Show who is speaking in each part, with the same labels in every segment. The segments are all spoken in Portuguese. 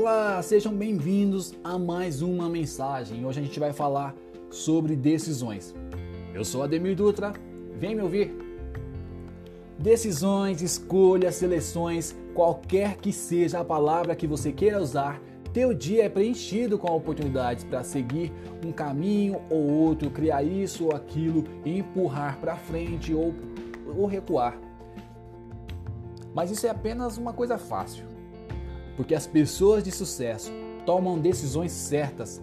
Speaker 1: Olá, sejam bem-vindos a mais uma mensagem. Hoje a gente vai falar sobre decisões. Eu sou Ademir Dutra, vem me ouvir. Decisões, escolhas, seleções, qualquer que seja a palavra que você queira usar, teu dia é preenchido com oportunidades para seguir um caminho ou outro, criar isso ou aquilo, empurrar para frente ou, ou recuar. Mas isso é apenas uma coisa fácil, porque as pessoas de sucesso tomam decisões certas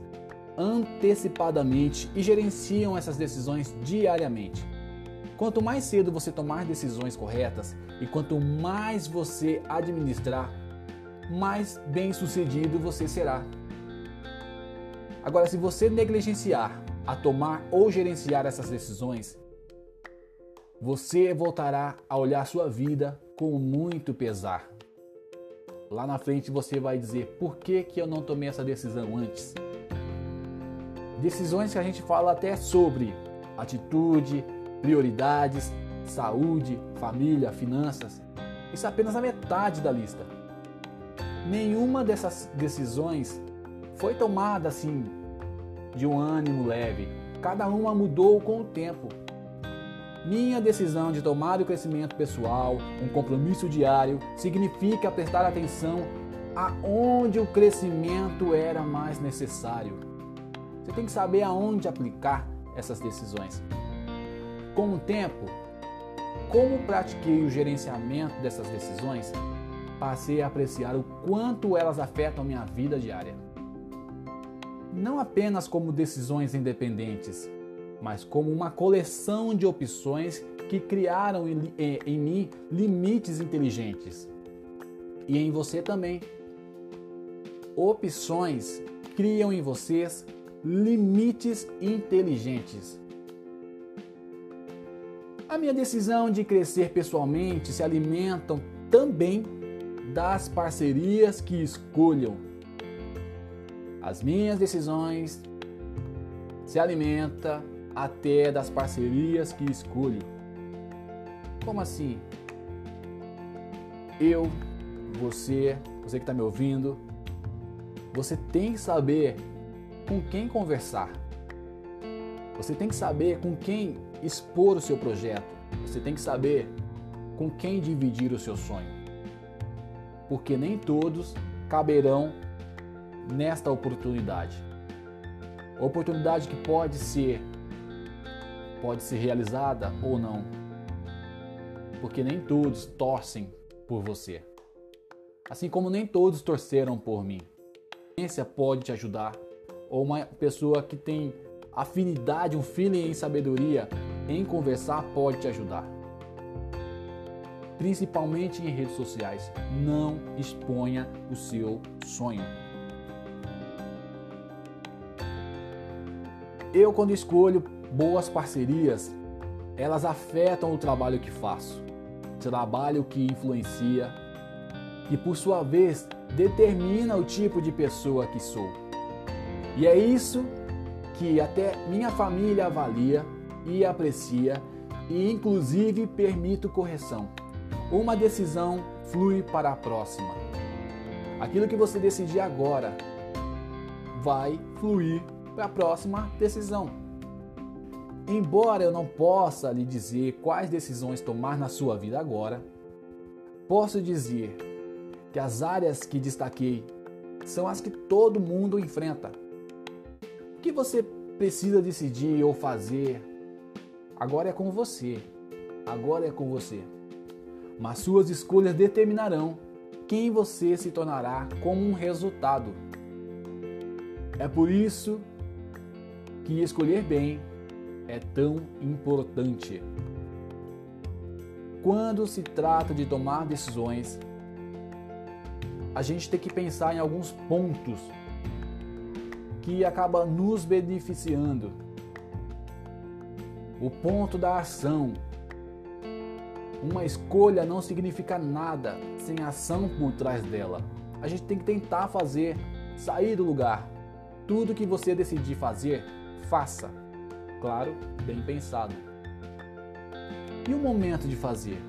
Speaker 1: antecipadamente e gerenciam essas decisões diariamente. Quanto mais cedo você tomar decisões corretas e quanto mais você administrar, mais bem sucedido você será. Agora, se você negligenciar a tomar ou gerenciar essas decisões, você voltará a olhar sua vida com muito pesar. Lá na frente você vai dizer: por que, que eu não tomei essa decisão antes? Decisões que a gente fala até sobre atitude, prioridades, saúde, família, finanças. Isso é apenas a metade da lista. Nenhuma dessas decisões foi tomada assim de um ânimo leve. Cada uma mudou com o tempo. Minha decisão de tomar o crescimento pessoal, um compromisso diário, significa prestar atenção aonde o crescimento era mais necessário. Você tem que saber aonde aplicar essas decisões. Com o tempo, como pratiquei o gerenciamento dessas decisões, passei a apreciar o quanto elas afetam minha vida diária. Não apenas como decisões independentes, mas como uma coleção de opções que criaram em, em, em mim limites inteligentes. E em você também. Opções criam em vocês limites inteligentes. A minha decisão de crescer pessoalmente se alimentam também das parcerias que escolham. As minhas decisões se alimentam até das parcerias que escolho. Como assim? Eu, você, você que está me ouvindo, você tem que saber com quem conversar. Você tem que saber com quem expor o seu projeto. Você tem que saber com quem dividir o seu sonho. Porque nem todos caberão nesta oportunidade. Oportunidade que pode ser pode ser realizada ou não. Porque nem todos torcem por você. Assim como nem todos torceram por mim. A ciência pode te ajudar, ou uma pessoa que tem afinidade, um feeling em sabedoria em conversar pode te ajudar. Principalmente em redes sociais. Não exponha o seu sonho. Eu, quando escolho boas parcerias, elas afetam o trabalho que faço, trabalho que influencia e por sua vez determina o tipo de pessoa que sou. E é isso que até minha família avalia e aprecia e inclusive permito correção. Uma decisão flui para a próxima. Aquilo que você decidir agora vai fluir para a próxima decisão. Embora eu não possa lhe dizer quais decisões tomar na sua vida agora, posso dizer que as áreas que destaquei são as que todo mundo enfrenta. O que você precisa decidir ou fazer agora é com você. Agora é com você. Mas suas escolhas determinarão quem você se tornará como um resultado. É por isso que escolher bem é tão importante. Quando se trata de tomar decisões, a gente tem que pensar em alguns pontos que acaba nos beneficiando. O ponto da ação. Uma escolha não significa nada sem ação por trás dela. A gente tem que tentar fazer, sair do lugar. Tudo que você decidir fazer, faça claro, bem pensado. E o momento de fazer?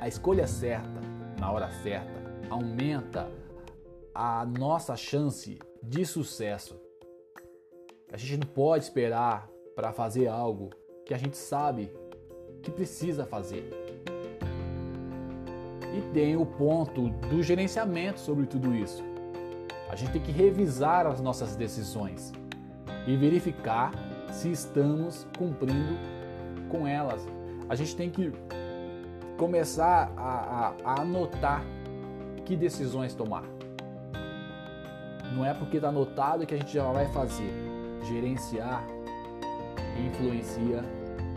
Speaker 1: A escolha certa, na hora certa, aumenta a nossa chance de sucesso. A gente não pode esperar para fazer algo que a gente sabe que precisa fazer. E tem o ponto do gerenciamento sobre tudo isso. A gente tem que revisar as nossas decisões e verificar se estamos cumprindo com elas. A gente tem que começar a, a, a anotar que decisões tomar. Não é porque está anotado que a gente já vai fazer. Gerenciar influencia,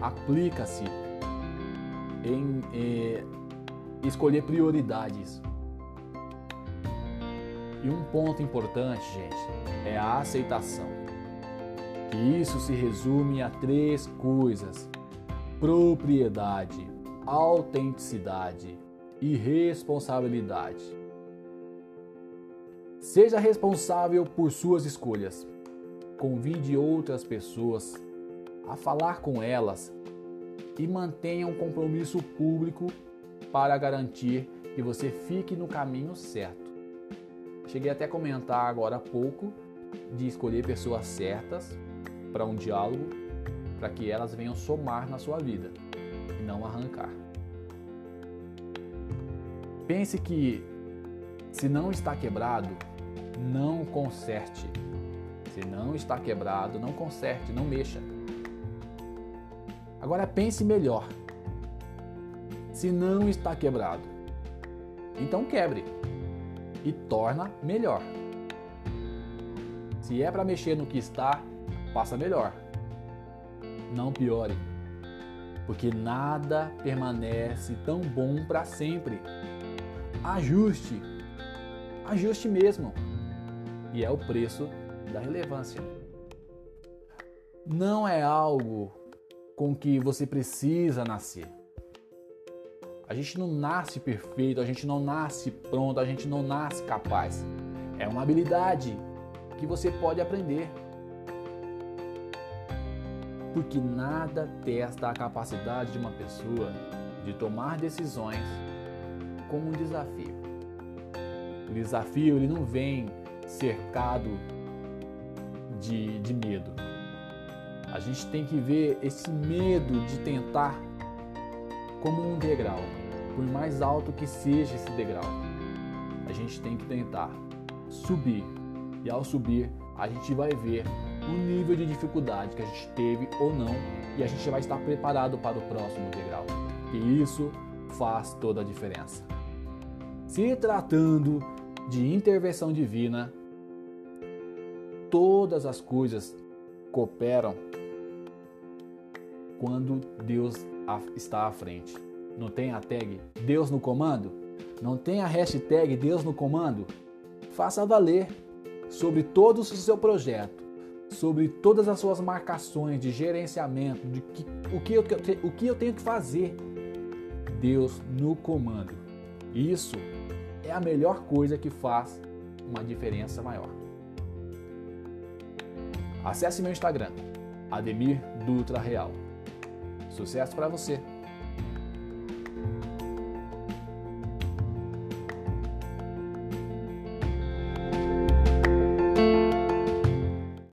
Speaker 1: aplica-se em eh, escolher prioridades. E um ponto importante, gente, é a aceitação. Isso se resume a três coisas: propriedade, autenticidade e responsabilidade. Seja responsável por suas escolhas. Convide outras pessoas a falar com elas e mantenha um compromisso público para garantir que você fique no caminho certo. Cheguei até a comentar agora há pouco de escolher pessoas certas para um diálogo, para que elas venham somar na sua vida e não arrancar. Pense que se não está quebrado, não conserte. Se não está quebrado, não conserte, não mexa. Agora pense melhor. Se não está quebrado, então quebre e torna melhor. Se é para mexer no que está, faça melhor. Não piore, porque nada permanece tão bom para sempre. Ajuste, ajuste mesmo, e é o preço da relevância. Não é algo com que você precisa nascer. A gente não nasce perfeito, a gente não nasce pronto, a gente não nasce capaz. É uma habilidade que você pode aprender. Porque nada testa a capacidade de uma pessoa de tomar decisões como um desafio. O desafio ele não vem cercado de, de medo. A gente tem que ver esse medo de tentar como um degrau por mais alto que seja esse degrau, a gente tem que tentar subir. E ao subir, a gente vai ver o nível de dificuldade que a gente teve ou não, e a gente vai estar preparado para o próximo degrau. E isso faz toda a diferença. Se tratando de intervenção divina, todas as coisas cooperam quando Deus está à frente. Não tem a tag Deus no comando? Não tem a hashtag Deus no comando? Faça valer sobre todo o seu projeto, sobre todas as suas marcações de gerenciamento, de que, o, que eu, o que eu tenho que fazer. Deus no comando. Isso é a melhor coisa que faz uma diferença maior. Acesse meu Instagram, Ademir Dutra Real. Sucesso para você!